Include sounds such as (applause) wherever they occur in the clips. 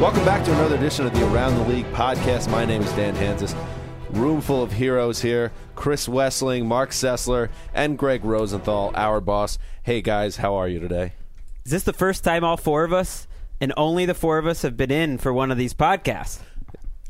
Welcome back to another edition of the Around the League podcast. My name is Dan Hanzus. Room full of heroes here. Chris Wesseling, Marc Sessler, and Gregg Rosenthal, our boss. Hey guys, how are you today? Is this the first time all four of us and only the four of us have been in for one of these podcasts?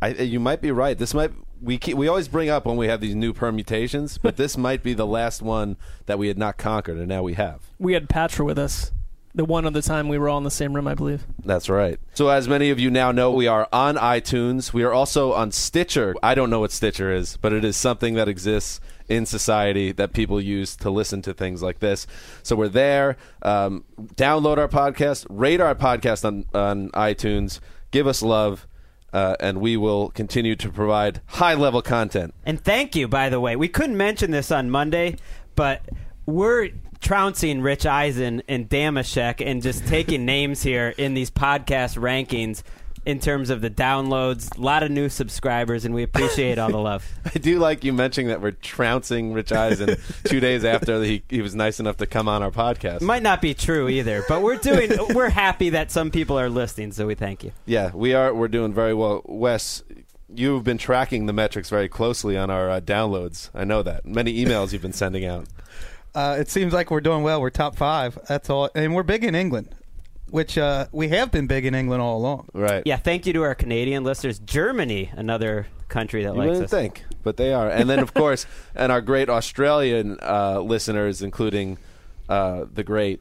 I, you might be right. This might we keep, we always bring up when we have these new permutations, but this (laughs) might be the last one that we had not conquered, and now we have. We had Patra with us. The one other time we were all in the same room, I believe. That's right. So, as many of you now know, we are on iTunes. We are also on Stitcher. I don't know what Stitcher is, but it is something that exists in society that people use to listen to things like this. So, we're there. Um, download our podcast, rate our podcast on, on iTunes, give us love. Uh, and we will continue to provide high level content. And thank you, by the way. We couldn't mention this on Monday, but we're trouncing Rich Eisen and Dameshek and just taking (laughs) names here in these podcast rankings in terms of the downloads. A lot of new subscribers, and we appreciate all the love. (laughs) I do like you mentioning that we're trouncing Rich Eisen (laughs) two days after he, he was nice enough to come on our podcast. Might not be true either, but we're doing. we're happy that some people are listening, so we thank you. Yeah, we are. We're doing very well. Wes, you've been tracking the metrics very closely on our uh, downloads. I know that. Many emails you've been sending out. (laughs) Uh, it seems like we're doing well. We're top five. That's all, and we're big in England, which uh, we have been big in England all along. Right. Yeah, thank you to our Canadian listeners. Germany, another country that You likes wouldn't us. think, but they are. And then, of (laughs) course, and our great Australian uh, listeners, including uh, the great,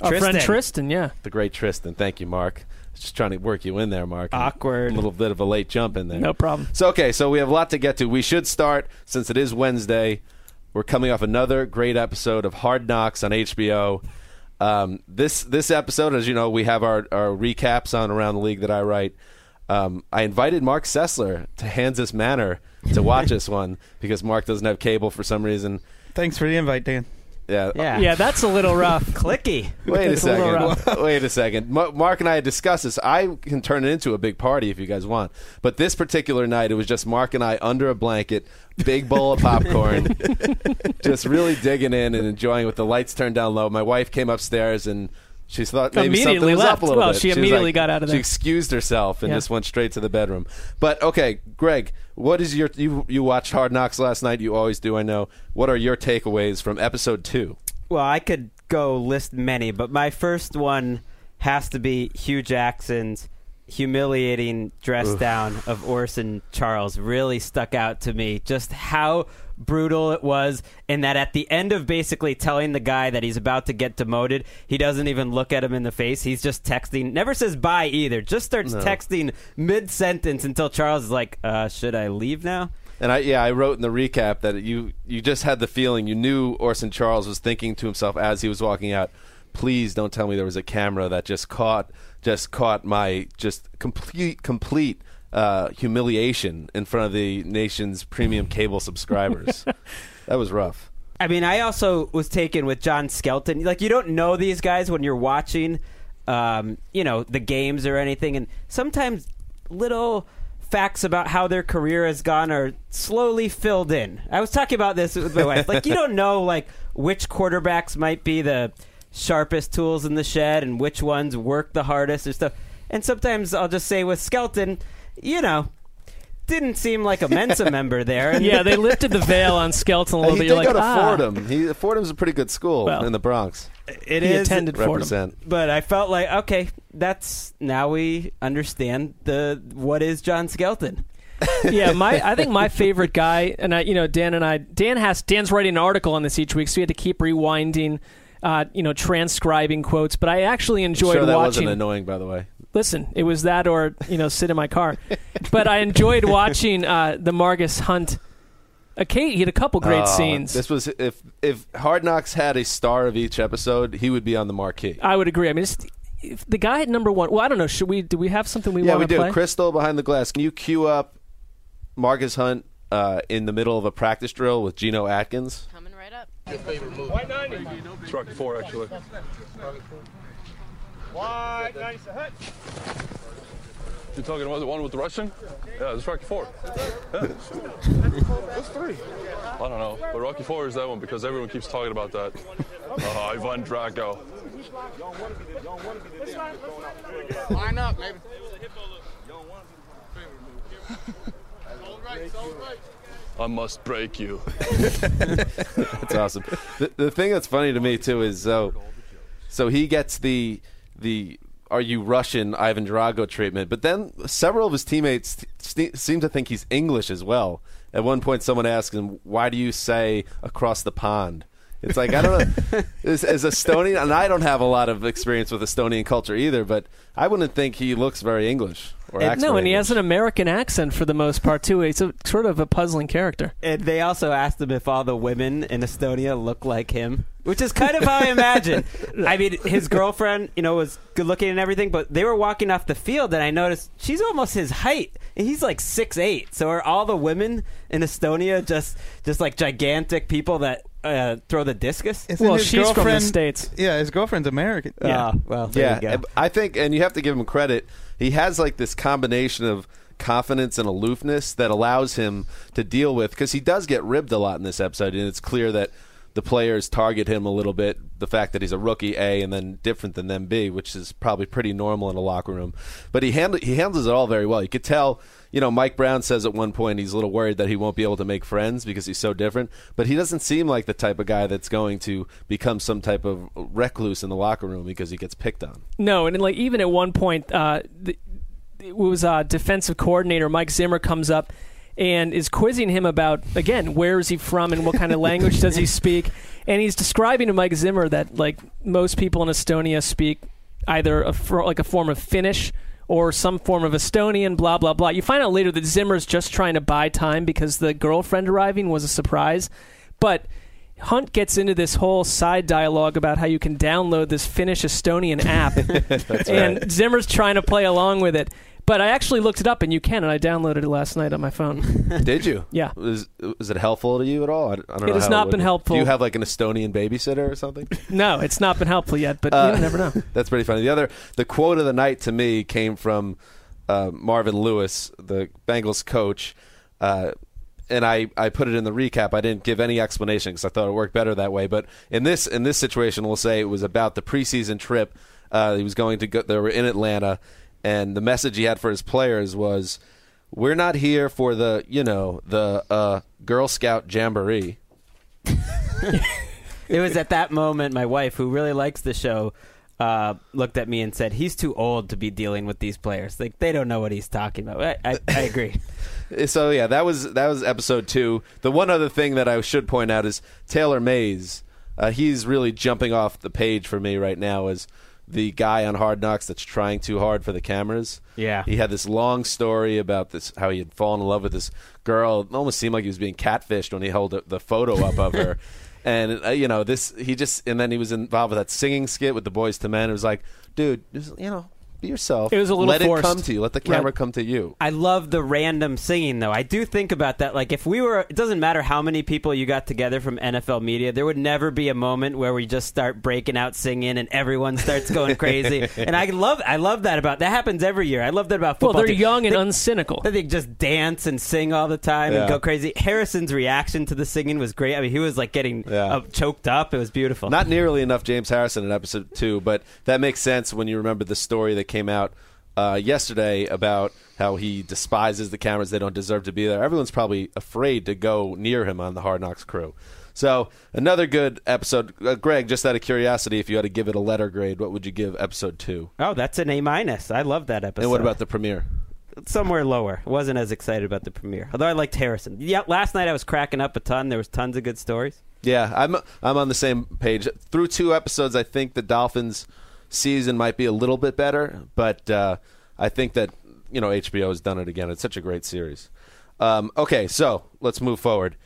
Our friend Tristan. Tristan, yeah. the great Tristan. Thank you, Marc. Just trying to work you in there, Marc. Awkward. A little bit of a late jump in there. No problem. So okay, so we have a lot to get to. We should start since it is Wednesday. We're coming off another great episode of Hard Knocks on HBO. Um, this this episode, as you know, we have our, our recaps on around the league that I write. Um, I invited Marc Sessler to Hanzus Manor to watch (laughs) this one because Marc doesn't have cable for some reason. Thanks for the invite, Dan. Yeah. Yeah. Yeah, that's a little rough. (laughs) Clicky. Wait a It's a little second. (laughs) Wait a second. Ma- Marc and I had discussed this. I can turn it into a big party if you guys want. But this particular night, it was just Marc and I under a blanket, big bowl of popcorn, (laughs) just really digging in and enjoying it with the lights turned down low. My wife came upstairs and she thought maybe Immediately something was left. up a little Well, bit. she was immediately like- got out of there. She excused herself and Yeah. just went straight to the bedroom. But okay, Greg, what is your you you watched Hard Knocks last night? You always do, I know. What are your takeaways from episode two? Well, I could go list many, but my first one has to be Hue Jackson's humiliating dress down of Orson Charles. Really stuck out to me. Just how brutal it was, and that at the end of basically telling the guy that he's about to get demoted, he doesn't even look at him in the face. He's just texting, never says bye either, just starts texting mid sentence until Charles is like, uh, Should I leave now? And I yeah, I wrote in the recap that you you just had the feeling you knew Orson Charles was thinking to himself as he was walking out, please don't tell me there was a camera that just caught just caught my just complete complete uh, humiliation in front of the nation's premium cable subscribers. (laughs) that was rough. I mean, I also was taken with John Skelton. Like, you don't know these guys when you're watching, um, you know, the games or anything, and sometimes little facts about how their career has gone are slowly filled in. I was talking about this with my wife. Like, you don't (laughs) know like which quarterbacks might be the sharpest tools in the shed and which ones work the hardest or stuff. And sometimes I'll just say with Skelton, you know. Didn't seem like a Mensa (laughs) member there. And Yeah, they lifted the veil on Skelton a little he bit. did You're go like, to ah. Fordham. He Fordham's a pretty good school Well, in the Bronx. it He is- attended Fordham. Represent. but I felt like okay, that's now we understand the what is John Skelton. (laughs) yeah, my I think my favorite guy, and I, you know, Dan and I, Dan has Dan's writing an article on this each week, so we had to keep rewinding, uh, you know, transcribing quotes. But I actually enjoyed sure that watching. wasn't annoying, by the way. Listen, it was that or you know, sit in my car. but I enjoyed (laughs) watching uh, the Margus Hunt A Kate, he had a couple great Oh, scenes. This was if if Hard Knocks had a star of each episode, he would be on the marquee. I would agree. I mean, it's, if the guy at number one. Well, I don't know. Should we? Do we have something we want? yeah, we do. Crystal behind the glass. Can you cue up Margus Hunt uh, in the middle of a practice drill with Geno Atkins? Coming right up. It's Rocky Four, actually. You're talking about the one with the Russian? Yeah, it's Rocky Four. Yeah. What's three? I don't know, but Rocky Four is that one because everyone keeps talking about that. Uh, Ivan Drago. Line up, baby. I must break you. (laughs) That's awesome. The, the thing that's funny to me too is so so he gets the the are you Russian Ivan Drago treatment, but then several of his teammates seem to think he's English as well. At one point, someone asked him, "Why do you say across the pond?" It's like I don't know. (laughs) As, as Estonian, and I don't have a lot of experience with Estonian culture either, but I wouldn't think he looks very English or acts no, very and he has an American accent for the most part too. He's a sort of a puzzling character. And they also asked him if all the women in Estonia look like him, which is kind of how I imagine. (laughs) I mean, his girlfriend, you know, was good looking and everything, but they were walking off the field, and I noticed she's almost his height, and he's like six eight. So are all the women in Estonia just just like gigantic people that uh, throw the discus? Isn't Well, his she's from the girlfriend- States. Yeah, his girlfriend's American. Yeah. well, there yeah, you go. and I think, and you have to give him credit. He has like this combination of confidence and aloofness that allows him to deal with because he does get ribbed a lot in this episode, and it's clear that the players target him a little bit. The fact that he's a rookie, A, and then different than them, B, which is probably pretty normal in a locker room. But he handle, he handles it all very well. You could tell. You know, Mike Brown says at one point he's a little worried that he won't be able to make friends because he's so different. But he doesn't seem like the type of guy that's going to become some type of recluse in the locker room because he gets picked on. No, and like even at one point, uh, the, it was uh, defensive coordinator Mike Zimmer comes up and is quizzing him about again where is he from and what kind of language does he (laughs) speak, and he's describing to Mike Zimmer that like most people in Estonia speak either a, fr- like a form of Finnish or some form of Estonian, blah blah blah. You find out later that Zimmer's just trying to buy time because the girlfriend arriving was a surprise, but. Hunt gets into this whole side dialogue about how you can download this Finnish Estonian app, (laughs) and Zimmer's trying to play along with it. But I actually looked it up, and you can, and I downloaded it last night on my phone. (laughs) Did you? Yeah. Was was it helpful to you at all? I, I don't know. It has not been be. helpful. Do you have like an Estonian babysitter or something? (laughs) no, it's not been helpful yet, but Uh, you never know. (laughs) That's pretty funny. The other, the quote of the night to me came from uh, Marvin Lewis, the Bengals coach, uh, and I, I put it in the recap. I didn't give any explanation because I thought it worked better that way. But in this in this situation, we'll say it was about the preseason trip. Uh, he was going to go. They were in Atlanta, and the message he had for his players was, "We're not here for the you know the uh, Girl Scout jamboree." (laughs) It was at that moment my wife, who really likes the show, uh, looked at me and said, "He's too old to be dealing with these players. Like they don't know what he's talking about." I, I, I agree. (laughs) So yeah, that was that was episode two. The one other thing that I should point out is Taylor Mays. Uh, he's really jumping off the page for me right now as the guy on Hard Knocks that's trying too hard for the cameras. Yeah. he had this long story about this how he had fallen in love with this girl. It almost seemed like he was being catfished when he held the- photo up of her. (laughs) And uh, you know this, he just and then he was involved with that singing skit with the Boyz II Men. It was like, dude, just, you know, be yourself. It was a little let forced. it come to you. Let the camera Right. come to you. I love the random singing, though. I do think about that. Like, if we were, it doesn't matter how many people you got together from NFL media, there would never be a moment where we just start breaking out singing and everyone starts going (laughs) crazy. and I love, I love that about that happens every year. I love that about football. Well, football. they're teams. young and They- uncynical. They just dance and sing all the time Yeah. and go crazy. Harrison's reaction to the singing was great. I mean, he was like getting Yeah. uh, choked up. It was beautiful. Not nearly enough James Harrison in episode two, but that makes sense when you remember the story that came out uh, yesterday about how he despises the cameras. They don't deserve to be there. Everyone's probably afraid to go near him on the Hard Knocks crew. So another good episode. Uh, Greg, just out of curiosity, if you had to give it a letter grade, what would you give episode two? oh, that's an A minus. I love that episode. And what about the premiere? somewhere lower. Wasn't as excited about the premiere. Although I liked Harrison. Yeah, last night I was cracking up a ton. There was tons of good stories. Yeah, I'm I'm on the same page. Through two episodes, I think the Dolphins' season might be a little bit better, but uh, I think that you know HBO has done it again. It's such a great series. Um, okay, so let's move forward.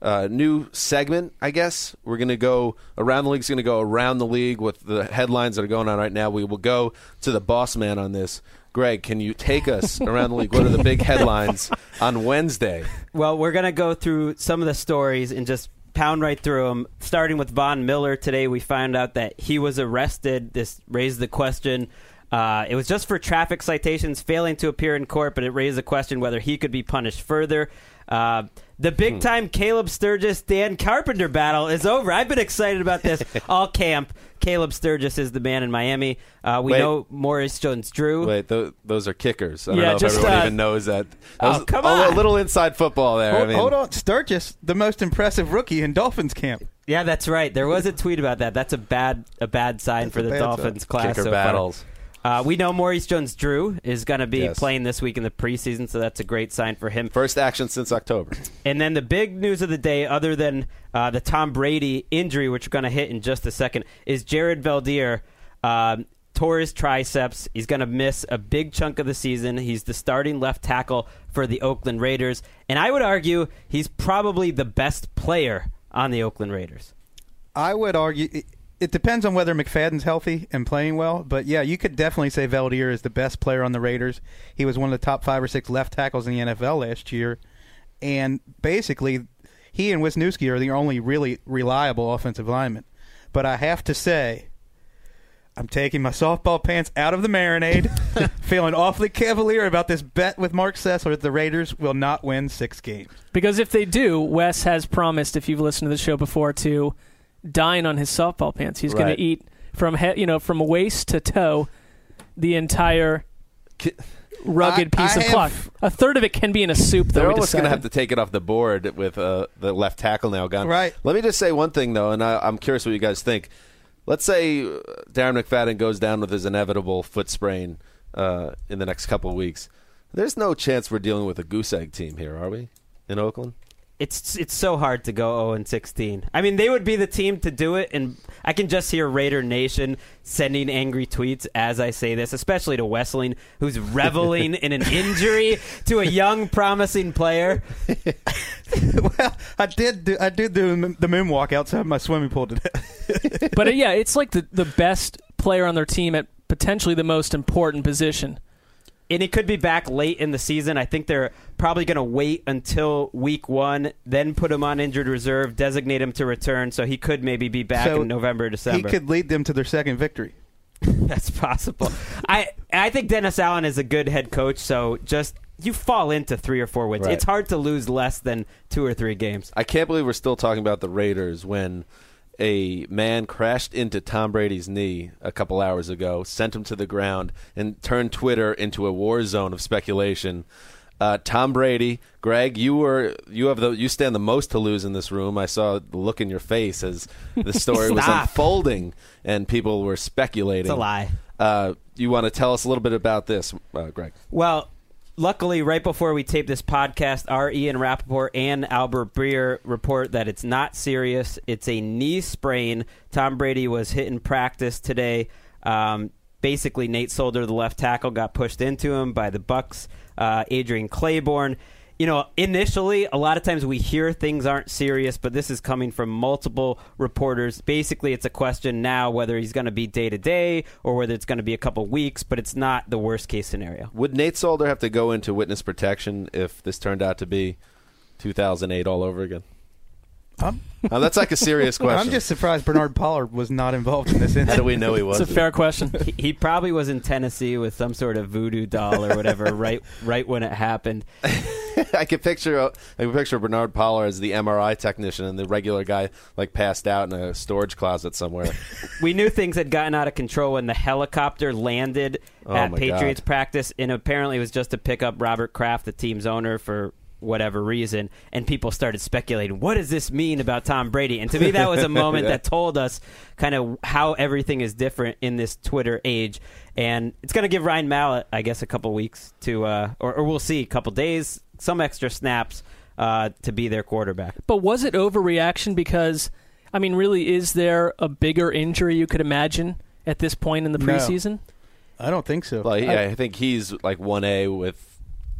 uh, new segment, I guess. We're going to go around the league's going to go around the league with the headlines that are going on right now. We will go to the boss man on this. Greg, can you take us (laughs) around the league? What are the big headlines on Wednesday? Well, we're going to go through some of the stories and just pound right through them. Starting with Von Miller today, we found out that he was arrested. This raised the question. Uh, it was just for traffic citations, failing to appear in court, but it raised the question whether he could be punished further. Uh, the big time Caleb Sturgis Dan Carpenter battle is over. I've been excited about this (laughs) all camp. Caleb Sturgis is the man in Miami. Uh, we Wait. know Maurice Jones-Drew. Wait, th- those are kickers. I don't Yeah, know if just, everyone uh, even knows that. that Oh, come a, on. A little inside football there. Hold, I mean, hold on, Sturgis, the most impressive rookie in Dolphins camp. Yeah, that's right. There was a tweet about that. That's a bad a bad sign That's for a the bad Dolphins class. Kicker so far. battles. Uh, we know Maurice Jones-Drew is going to be Yes. playing this week in the preseason, so that's a great sign for him. First action since October. And then the big news of the day, other than uh, the Tom Brady injury, which we're going to hit in just a second, is Jared Veldheer um, tore his triceps. He's going to miss a big chunk of the season. He's the starting left tackle for the Oakland Raiders, and I would argue he's probably the best player on the Oakland Raiders. I would argue it, depends on whether McFadden's healthy and playing well, but yeah, you could definitely say Veldheer is the best player on the Raiders. He was one of the top five or six left tackles in the NFL last year, and basically, he and Wisniewski are the only really reliable offensive linemen. But I have to say, I'm taking my softball pants out of the marinade, (laughs) feeling awfully cavalier about this bet with Marc Sessler that the Raiders will not win six games. Because if they do, Wes has promised, if you've listened to the show before, to dine on his softball pants. He's going to eat from he- you know from waist to toe the entire rugged I- piece I of have- cloth. A third of it can be in a soup. Though They're we almost going to have to take it off the board with uh, the left tackle now gone. Right. Let me just say one thing though, and I, I'm curious what you guys think. Let's say uh, Darren McFadden goes down with his inevitable foot sprain uh, in the next couple of weeks. There's no chance we're dealing with a goose egg team here, are we? In Oakland? It's it's so hard to go 0 and 16. I mean, they would be the team to do it, and I can just hear Raider Nation sending angry tweets as I say this, especially to Wesseling, who's reveling in an injury to a young, promising player. (laughs) well, I did do, I did do the moonwalk outside my swimming pool today. but uh, yeah, it's like the the best player on their team at potentially the most important position. And he could be back late in the season. I think they're probably going to wait until week one, then put him on injured reserve, designate him to return, so he could maybe be back So in November, December. he could lead them to their second victory. (laughs) That's possible. I I think Dennis Allen is a good head coach, so just you fall into three or four wins. Right. It's hard to lose less than two or three games. I can't believe we're still talking about the Raiders when a man crashed into Tom Brady's knee a couple hours ago, sent him to the ground, and turned Twitter into a war zone of speculation. Uh, Tom Brady, Greg, you were you have the you stand the most to lose in this room. I saw the look in your face as the (laughs) story was unfolding and people were speculating. It's a lie. Uh, you want to tell us a little bit about this, uh, Greg? Well, luckily, right before we tape this podcast, our Ian Rapoport and Albert Breer report that it's not serious. It's a knee sprain. Tom Brady was hit in practice today. Um, basically, Nate Solder, the left tackle, got pushed into him by the Bucs. Uh, Adrian Clayborn. You know, initially, a lot of times we hear things aren't serious, but this is coming from multiple reporters. Basically, it's a question now whether he's going to be day to day or whether it's going to be a couple weeks, but it's not the worst case scenario. Would Nate Solder have to go into witness protection if this turned out to be 2008 all over again? I'm, Now, that's like a serious (laughs) question. I'm just surprised Bernard Pollard was not involved in this (laughs) How do we know he was? It's was? a fair question. (laughs) he, he probably was in Tennessee with some sort of voodoo doll or whatever right right when it happened. (laughs) I could picture uh, I could picture Bernard Pollard as the MRI technician and the regular guy like passed out in a storage closet somewhere. We knew things had gotten out of control when the helicopter landed Oh, at Patriots God. practice, and apparently it was just to pick up Robert Kraft, the team's owner, for whatever reason. And people started speculating, what does this mean about Tom Brady? And to me, that was a (laughs) moment Yeah. that told us kind of how everything is different in this Twitter age. And it's going to give Ryan Mallett, I guess, a couple weeks to, uh, or, or we'll see, a couple days, some extra snaps uh, to be their quarterback. But was it overreaction? Because, I mean, really, is there a bigger injury you could imagine at this point in the No. preseason? I don't think so. well, I- I think he's like one A with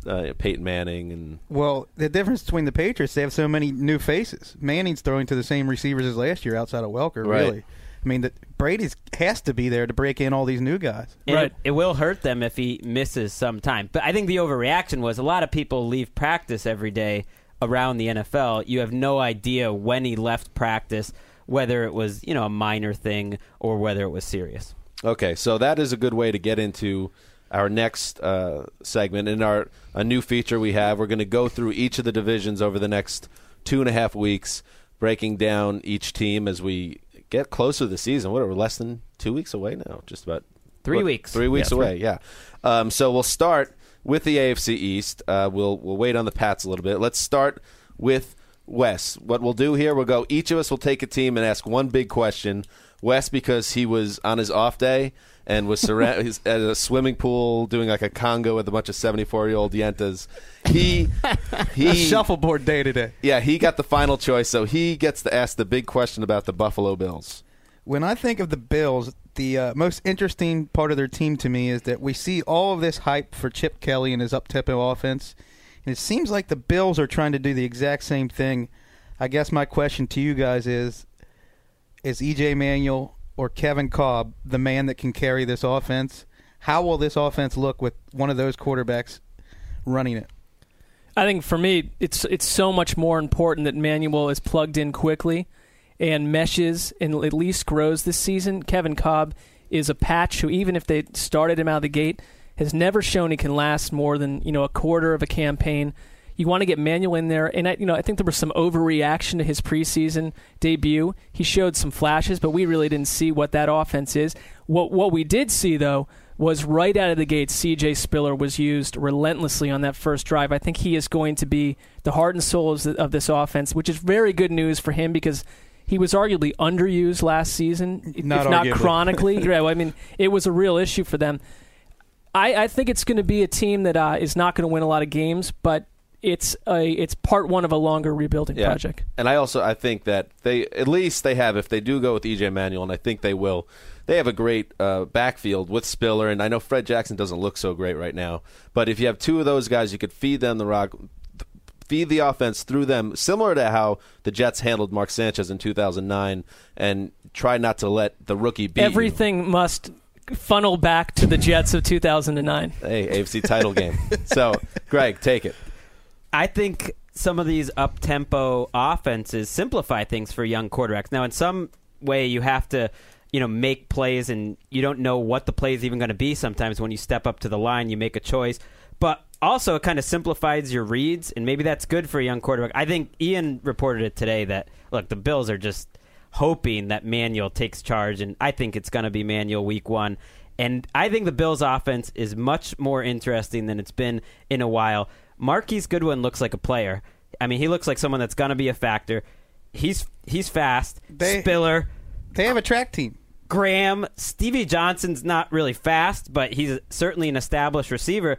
uh, Peyton Manning and Well, the difference between the Patriots, they have so many new faces. Manning's throwing to the same receivers as last year outside of Welker, Right. really. I mean, the, Brady's has to be there to break in all these new guys. And Right. It, it will hurt them if he misses some time. But I think the overreaction was a lot of people leave practice every day around the NFL. You have no idea when he left practice, whether it was you know a minor thing or whether it was serious. Okay, so that is a good way to get into our next uh, segment and our a new feature we have. We're going to go through each of the divisions over the next two and a half weeks, breaking down each team as we get closer to the season. What are we less than two weeks away now? Just about Three what, weeks. Three weeks Yeah, away. Yeah. Um, so we'll start with the AFC East. Uh, we'll we'll wait on the Pats a little bit. Let's start with Wes. What we'll do here, we'll go. Each of us will take a team and ask one big question. Wes, because he was on his off day and was surra- (laughs) he's at a swimming pool doing like a congo with a bunch of seventy-four-year-old yentas. He (laughs) he Shuffleboard day today. yeah he got the final choice, so he gets to ask the big question about the Buffalo Bills. When I think of the Bills, the uh, most interesting part of their team to me is that we see all of this hype for Chip Kelly and his up-tempo offense, and it seems like the Bills are trying to do the exact same thing. I guess my question to you guys is: Is EJ Manuel or Kevin Kolb the man that can carry this offense? How will this offense look with one of those quarterbacks running it? I think for me, it's it's so much more important that Manuel is plugged in quickly and meshes and at least grows this season. Kevin Kolb is a patch who, even if they started him out of the gate, has never shown he can last more than you know a quarter of a campaign. You want to get Manuel in there, and I, you know I think there was some overreaction to his preseason debut. He showed some flashes, but we really didn't see what that offense is. What what we did see though was right out of the gate, C.J. Spiller was used relentlessly on that first drive. I think he is going to be the heart and soul of, this offense, which is very good news for him because he was arguably underused last season, Not if not arguably. chronically. (laughs) yeah, well, I mean, it was a real issue for them. I, I think it's going to be a team that uh, is not going to win a lot of games, but it's a it's part one of a longer rebuilding project. And I also I think that they at least they have if they do go with EJ Manuel, and I think they will. They have a great uh, backfield with Spiller, and I know Fred Jackson doesn't look so great right now. But if you have two of those guys, you could feed them the rock, feed the offense through them, similar to how the Jets handled Mark Sanchez in 2009, and try not to let the rookie beat you. Everything must funnel back to the Jets of 2009. Hey, AFC title game. So, Greg, take it. I think some of these up tempo offenses simplify things for young quarterbacks. Now, in some way, you have to, you know, make plays, and you don't know what the play is even going to be. Sometimes when you step up to the line, you make a choice, but also it kind of simplifies your reads, and maybe that's good for a young quarterback. I think Ian reported it today that look, the Bills are just hoping that Manuel takes charge, and I think it's going to be Manuel week one. And I think the Bills' offense is much more interesting than it's been in a while. Marquise Goodwin looks like a player. I mean, he looks like someone that's going to be a factor. He's he's fast. They- Spiller, They have a track team. Graham, Stevie Johnson's not really fast, but he's certainly an established receiver.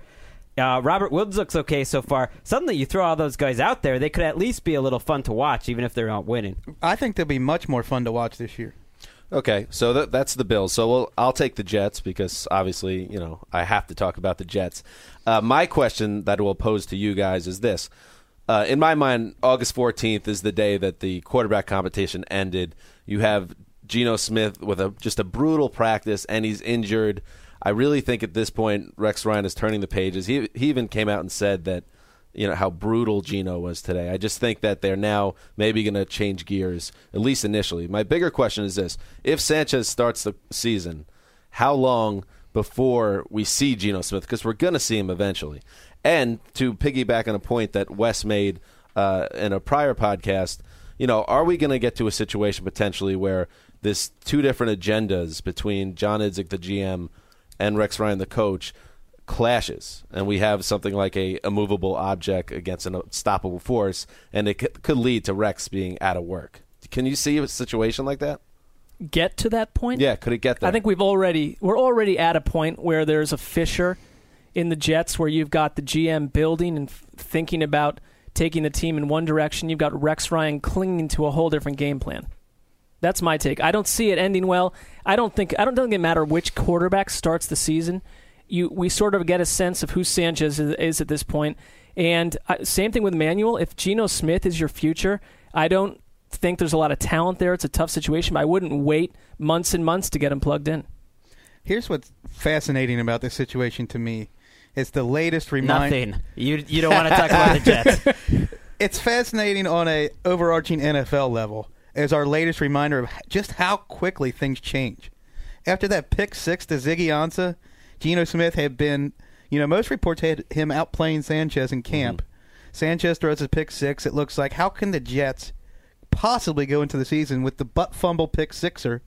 Uh, Robert Woods looks okay so far. Suddenly, you throw all those guys out there, they could at least be a little fun to watch, even if they're not winning. I think they'll be much more fun to watch this year. Okay, so that, that's the Bills. So we'll, I'll take the Jets because obviously, you know, I have to talk about the Jets. Uh, my question that I will pose to you guys is this: uh, In my mind, August fourteenth is the day that the quarterback competition ended. You have Geno Smith with a just a brutal practice, and he's injured. I really think at this point Rex Ryan is turning the pages. He he even came out and said that you know how brutal Geno was today. I just think that they're now maybe going to change gears at least initially. My bigger question is this: If Sanchez starts the season, how long before we see Geno Smith? Because we're going to see him eventually. And to piggyback on a point that Wes made uh, in a prior podcast, you know, are we going to get to a situation potentially where this two different agendas between John Idzik, the GM, and Rex Ryan, the coach, clashes, and we have something like a a movable object against an unstoppable force, and it could, could lead to Rex being out of work. Can you see a situation like that? Get to that point? Yeah, could it get there? I think we've already we're already at a point where there's a fissure in the Jets where you've got the GM building and f- thinking about taking the team in one direction. You've got Rex Ryan clinging to a whole different game plan. That's my take. I don't see it ending well. I don't think I don't think it matter which quarterback starts the season. you we sort of get a sense of who Sanchez is, is at this point. And uh, same thing with Manuel. If Geno Smith is your future, I don't think there's a lot of talent there. It's a tough situation, but I wouldn't wait months and months to get him plugged in. Here's what's fascinating about this situation to me. It's the latest reminder. Nothing. You you don't want to talk about the Jets. (laughs) It's fascinating on a overarching NFL level as our latest reminder of just how quickly things change. After that pick six to Ziggy Ansah, Geno Smith had been, you know, most reports had him outplaying Sanchez in camp. Mm-hmm. Sanchez throws his pick six. It looks like how can the Jets possibly go into the season with the butt fumble pick sixer?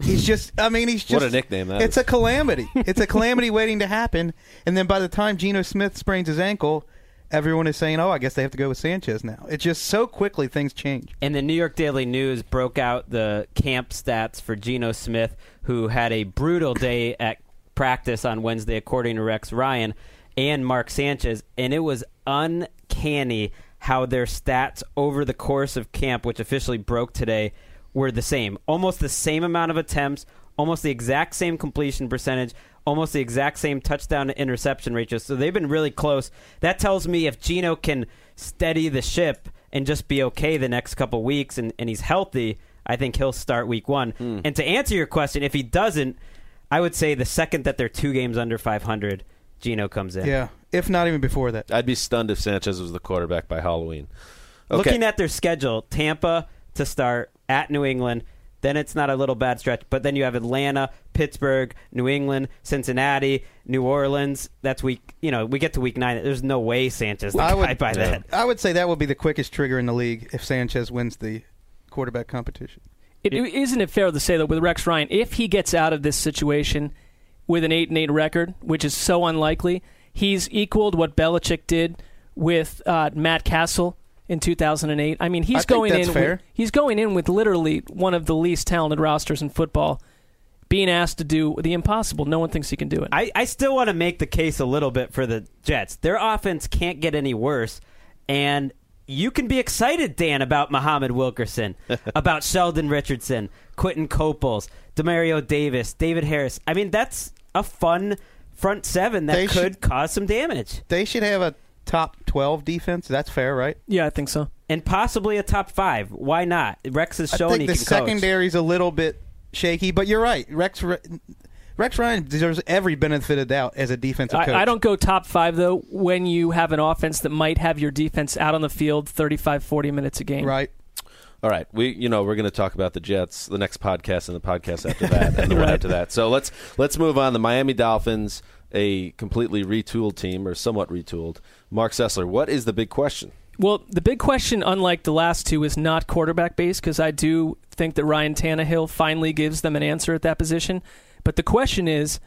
He's just, I mean, he's just. (laughs) What a nickname that It's is. a calamity. (laughs) it's a calamity waiting to happen. And then by the time Geno Smith sprains his ankle, everyone is saying, oh, I guess they have to go with Sanchez now. It's just so quickly things change. And the New York Daily News broke out the camp stats for Geno Smith, who had a brutal day at practice on Wednesday, according to Rex Ryan and Mark Sanchez. And it was uncanny how their stats over the course of camp, which officially broke today, were the same. Almost the same amount of attempts, almost the exact same completion percentage, almost the exact same touchdown to interception ratio. So they've been really close. That tells me if Geno can steady the ship and just be okay the next couple weeks and, and he's healthy, I think he'll start week one. Hmm. And to answer your question, if he doesn't, I would say the second that they're two games under 500, Geno comes in. Yeah, if not even before that. I'd be stunned if Sanchez was the quarterback by Halloween. Okay. Looking at their schedule, Tampa to start at New England, then it's not a little bad stretch. But then you have Atlanta, Pittsburgh, New England, Cincinnati, New Orleans. That's week. You know, we get to week nine. There's no way Sanchez the I would- by then. I would say that would be the quickest trigger in the league if Sanchez wins the quarterback competition. It, isn't it fair to say that with Rex Ryan, if he gets out of this situation with an eight and eight record, which is so unlikely, he's equaled what Belichick did with uh, Matt Cassel in 2008. I mean, he's I going in. With, he's going in with literally one of the least talented rosters in football, being asked to do the impossible. No one thinks he can do it. I, I still want to make the case a little bit for the Jets. Their offense can't get any worse, and you can be excited, Dan, about Muhammad Wilkerson, (laughs) about Sheldon Richardson, Quinton Coples, Demario Davis, David Harris. I mean, that's a fun front seven that They could should- cause some damage, They should have a top 12 defense. That's fair, right? yeah, I think so. and possibly a top five. Why not? Rex has I shown he the can coach. secondary's a little bit shaky, but you're right. Rex Rex Ryan deserves every benefit of doubt as a defensive coach. I, I don't go top five, though, when you have an offense that might have your defense out on the field 35, 40 minutes a game. Right. All right, we you know we're going to talk about the Jets, the next podcast, and the podcast after that, and the (laughs) one Right. after that. So let's let's move on. The Miami Dolphins, a completely retooled team, or somewhat retooled. Marc Sessler, what is the big question? Well, the big question, unlike the last two, is not quarterback based because I do think that Ryan Tannehill finally gives them an answer at that position. But the question is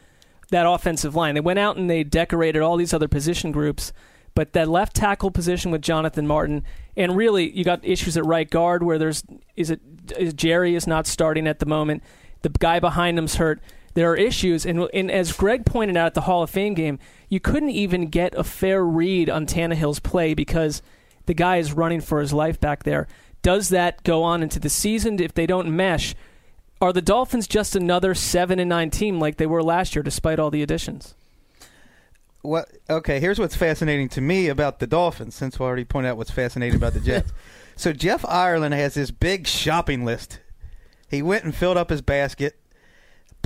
that offensive line. They went out and they decorated all these other position groups, but that left tackle position with Jonathan Martin, and really you got issues at right guard where there's is it is Jerry is not starting at the moment. The guy behind him's hurt. There are issues, and, and as Greg pointed out at the Hall of Fame game, you couldn't even get a fair read on Tannehill's play because the guy is running for his life back there. Does that go on into the season if they don't mesh? Are the Dolphins just another seven and nine team like they were last year, despite all the additions? What? Okay, here's what's fascinating to me about the Dolphins, since we already pointed out what's fascinating about the Jets. (laughs) so Jeff Ireland has this big shopping list. He went and filled up his basket,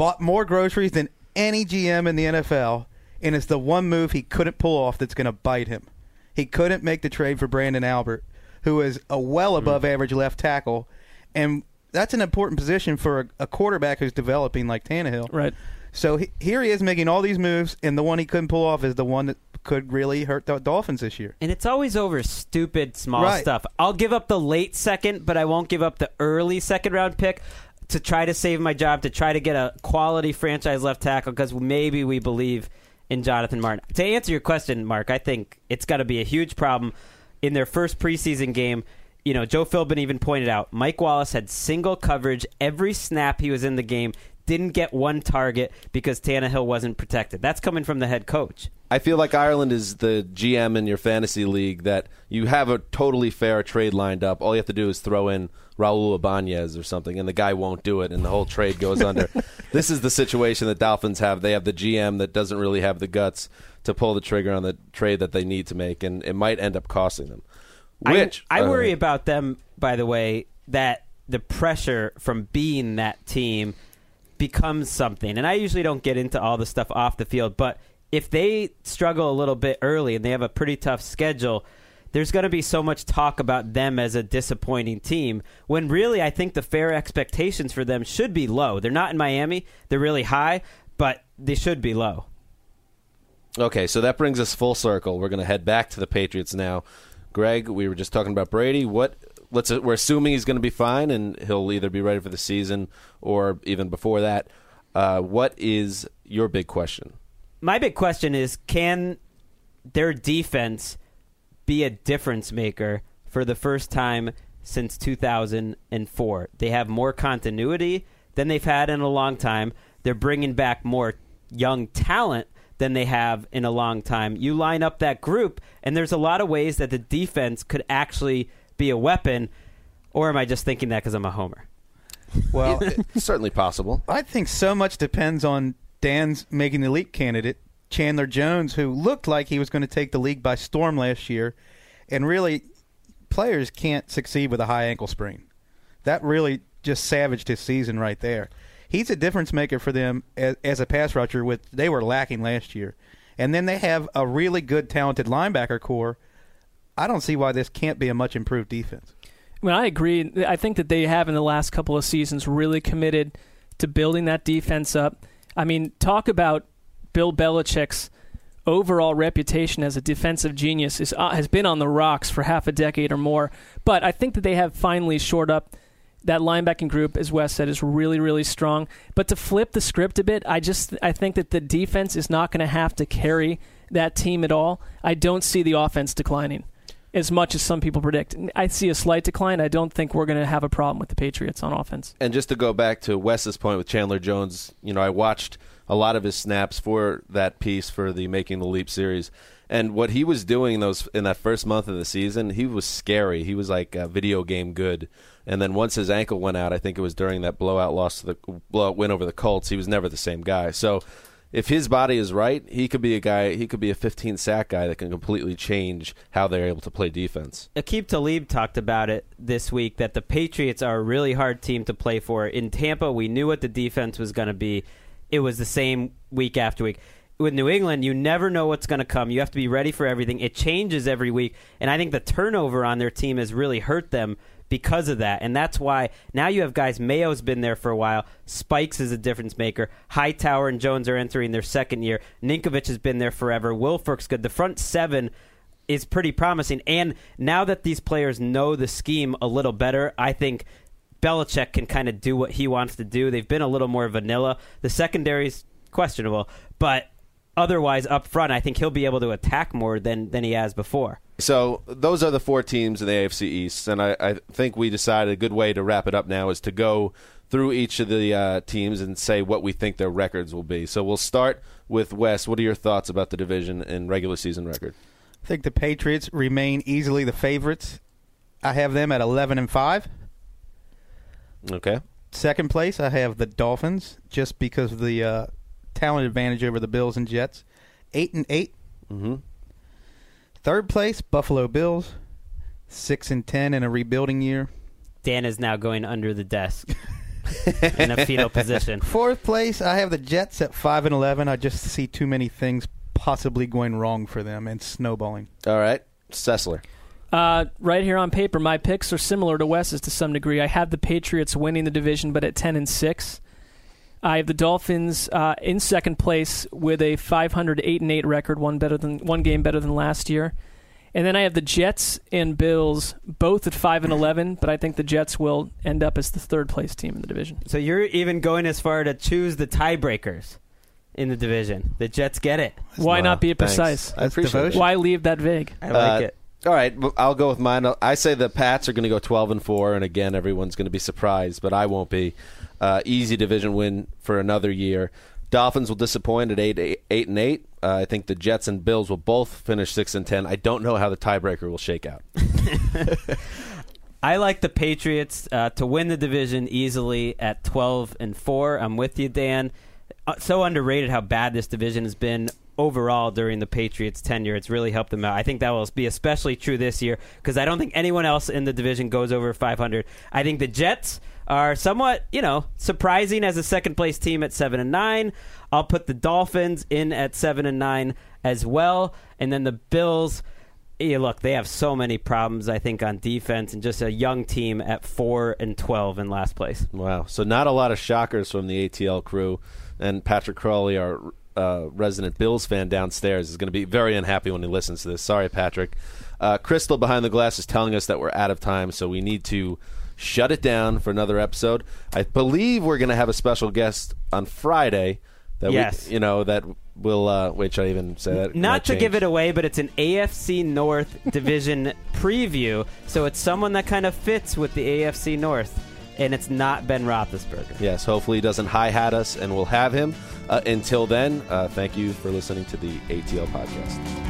bought more groceries than any GM in the NFL, and it's the one move he couldn't pull off that's going to bite him. He couldn't make the trade for Branden Albert, who is a well mm-hmm. above average left tackle, and that's an important position for a, a quarterback who's developing like Tannehill. Right. So he, here he is making all these moves, and the one he couldn't pull off is the one that could really hurt the Dolphins this year. And it's always over stupid small Right. stuff. I'll give up the late second, but I won't give up the early second round pick to try to save my job, to try to get a quality franchise left tackle because maybe we believe in Jonathan Martin. To answer your question, Marc, I think it's got to be a huge problem in their first preseason game. You know, Joe Philbin even pointed out Mike Wallace had single coverage every snap he was in the game, didn't get one target because Tannehill wasn't protected. That's coming from the head coach. I feel like Ireland is the GM in your fantasy league that you have a totally fair trade lined up. All you have to do is throw in Raul Ibanez or something, and the guy won't do it, and the whole trade goes under. (laughs) This is the situation that Dolphins have. They have the GM that doesn't really have the guts to pull the trigger on the trade that they need to make, and it might end up costing them. Which I, I uh, worry about them. By the way, that the pressure from being that team becomes something, and I usually don't get into all the stuff off the field, but if they struggle a little bit early and they have a pretty tough schedule. There's going to be so much talk about them as a disappointing team when really I think the fair expectations for them should be low. They're not in Miami, they're really high, but they should be low. Okay, so that brings us full circle. We're going to head back to the Patriots now. Greg, we were just talking about Brady. What? Let's. We're assuming he's going to be fine, and he'll either be ready for the season or even before that. Uh, what is your big question? my big question is can their defense be a difference maker for the first time since 2004? They have more continuity than they've had in a long time. They're bringing back more young talent than they have in a long time. You line up that group, and there's a lot of ways that the defense could actually be a weapon. Or am I just thinking that because I'm a homer? Well, (laughs) It's certainly possible. I think so much depends on Dan's Making the Leap candidate, Chandler Jones, who looked like he was going to take the league by storm last year, and really, players can't succeed with a high ankle sprain. That really just savaged his season right there. He's a difference maker for them as, as a pass rusher, which they were lacking last year, and then they have a really good, talented linebacker corps. I don't see why this can't be a much improved defense. I mean, I agree. I think that they have in the last couple of seasons really committed to building that defense up. I mean, talk about Bill Belichick's overall reputation as a defensive genius is uh, has been on the rocks for half a decade or more. But I think that they have finally shored up that linebacking group, as Wes said, is really really strong. But to flip the script a bit, I just I think that the defense is not going to have to carry that team at all. I don't see the offense declining as much as some people predict. I see a slight decline. I don't think we're going to have a problem with the Patriots on offense. And just to go back to Wes's point with Chandler Jones, you know, I watched a lot of his snaps for that piece for the Making the Leap series. And what he was doing in those in that first month of the season, he was scary. He was like video game good. And then once his ankle went out, I think it was during that blowout loss to the blowout win over the Colts, he was never the same guy. So if his body is right, he could be a guy. He could be a 15 sack guy that can completely change how they're able to play defense. Aqib Talib talked about it this week that the Patriots are a really hard team to play for. In Tampa, we knew what the defense was going to be. It was the same week after week. With New England, you never know what's going to come. You have to be ready for everything. It changes every week, and I think the turnover on their team has really hurt them because of that. And that's why now you have guys. Mayo's been there for a while. Spikes is a difference maker. Hightower and Jones are entering their second year. Ninkovich has been there forever. Wilfork's good. The front seven is pretty promising. And now that these players know the scheme a little better, I think Belichick can kind of do what he wants to do. They've been a little more vanilla. The secondary's questionable, but otherwise up front, I think he'll be able to attack more than than he has before. So those are the four teams in the AFC East, and I, I think we decided a good way to wrap it up now is to go through each of the uh, teams and say what we think their records will be. So we'll start with Wes. What are your thoughts about the division and regular season record? I think the Patriots remain easily the favorites. I have them at 11 and 5. Okay. Second place, I have the Dolphins just because of the uh, talent advantage over the Bills and Jets. 8 and 8. Mm-hmm. Third place, Buffalo Bills. 6 and 10 in a rebuilding year. Dan is now going under the desk (laughs) in a fetal position. Fourth place, I have the Jets at 5 and 11. I just see too many things possibly going wrong for them and snowballing. All right. Sessler. Uh, right here on paper, my picks are similar to Wes's to some degree. I have the Patriots winning the division, but at ten and six. I have the Dolphins uh, in second place with a 500 8 and 8 record, one better than one game better than last year. And then I have the Jets and Bills both at 5 and 11, but I think the Jets will end up as the third place team in the division. So you're even going as far to choose the tiebreakers in the division. The Jets get it. Why Wow, not be precise? I appreciate devotion. it. Why leave that vague? I like Uh, it. All right, I'll go with mine. I say the Pats are going to go 12 and 4, and again, everyone's going to be surprised, but I won't be. Uh, easy division win for another year. Dolphins will disappoint at 8, 8, and 8. Uh, I think the Jets and Bills will both finish 6 and 10. I don't know how the tiebreaker will shake out. (laughs) I like the Patriots uh, to win the division easily at 12 and 4. I'm with you, Dan. Uh, so underrated how bad this division has been overall during the Patriots' tenure. It's really helped them out. I think that will be especially true this year because I don't think anyone else in the division goes over 500. I think the Jets are somewhat, you know, surprising as a second place team at 7 and 9. I'll put the Dolphins in at 7 and 9 as well. And then the Bills look, they have so many problems. I think on defense, and just a young team at four and twelve in last place. Wow. So not a lot of shockers from the ATL crew, and Patrick Crawley, our uh, resident Bills fan downstairs, is going to be very unhappy when he listens to this. Sorry, Patrick. Uh, Crystal behind the glass is telling us that we're out of time, so we need to shut it down for another episode. I believe we're going to have a special guest on Friday. That Yes. we, you know that will. Uh, wait, should I even say that? Not to give it away, but it's an AFC North (laughs) division preview, so it's someone that kind of fits with the AFC North, and it's not Ben Roethlisberger. Yes, hopefully he doesn't hi hat us, and we'll have him. Uh, until then, uh, thank you for listening to the ATL podcast.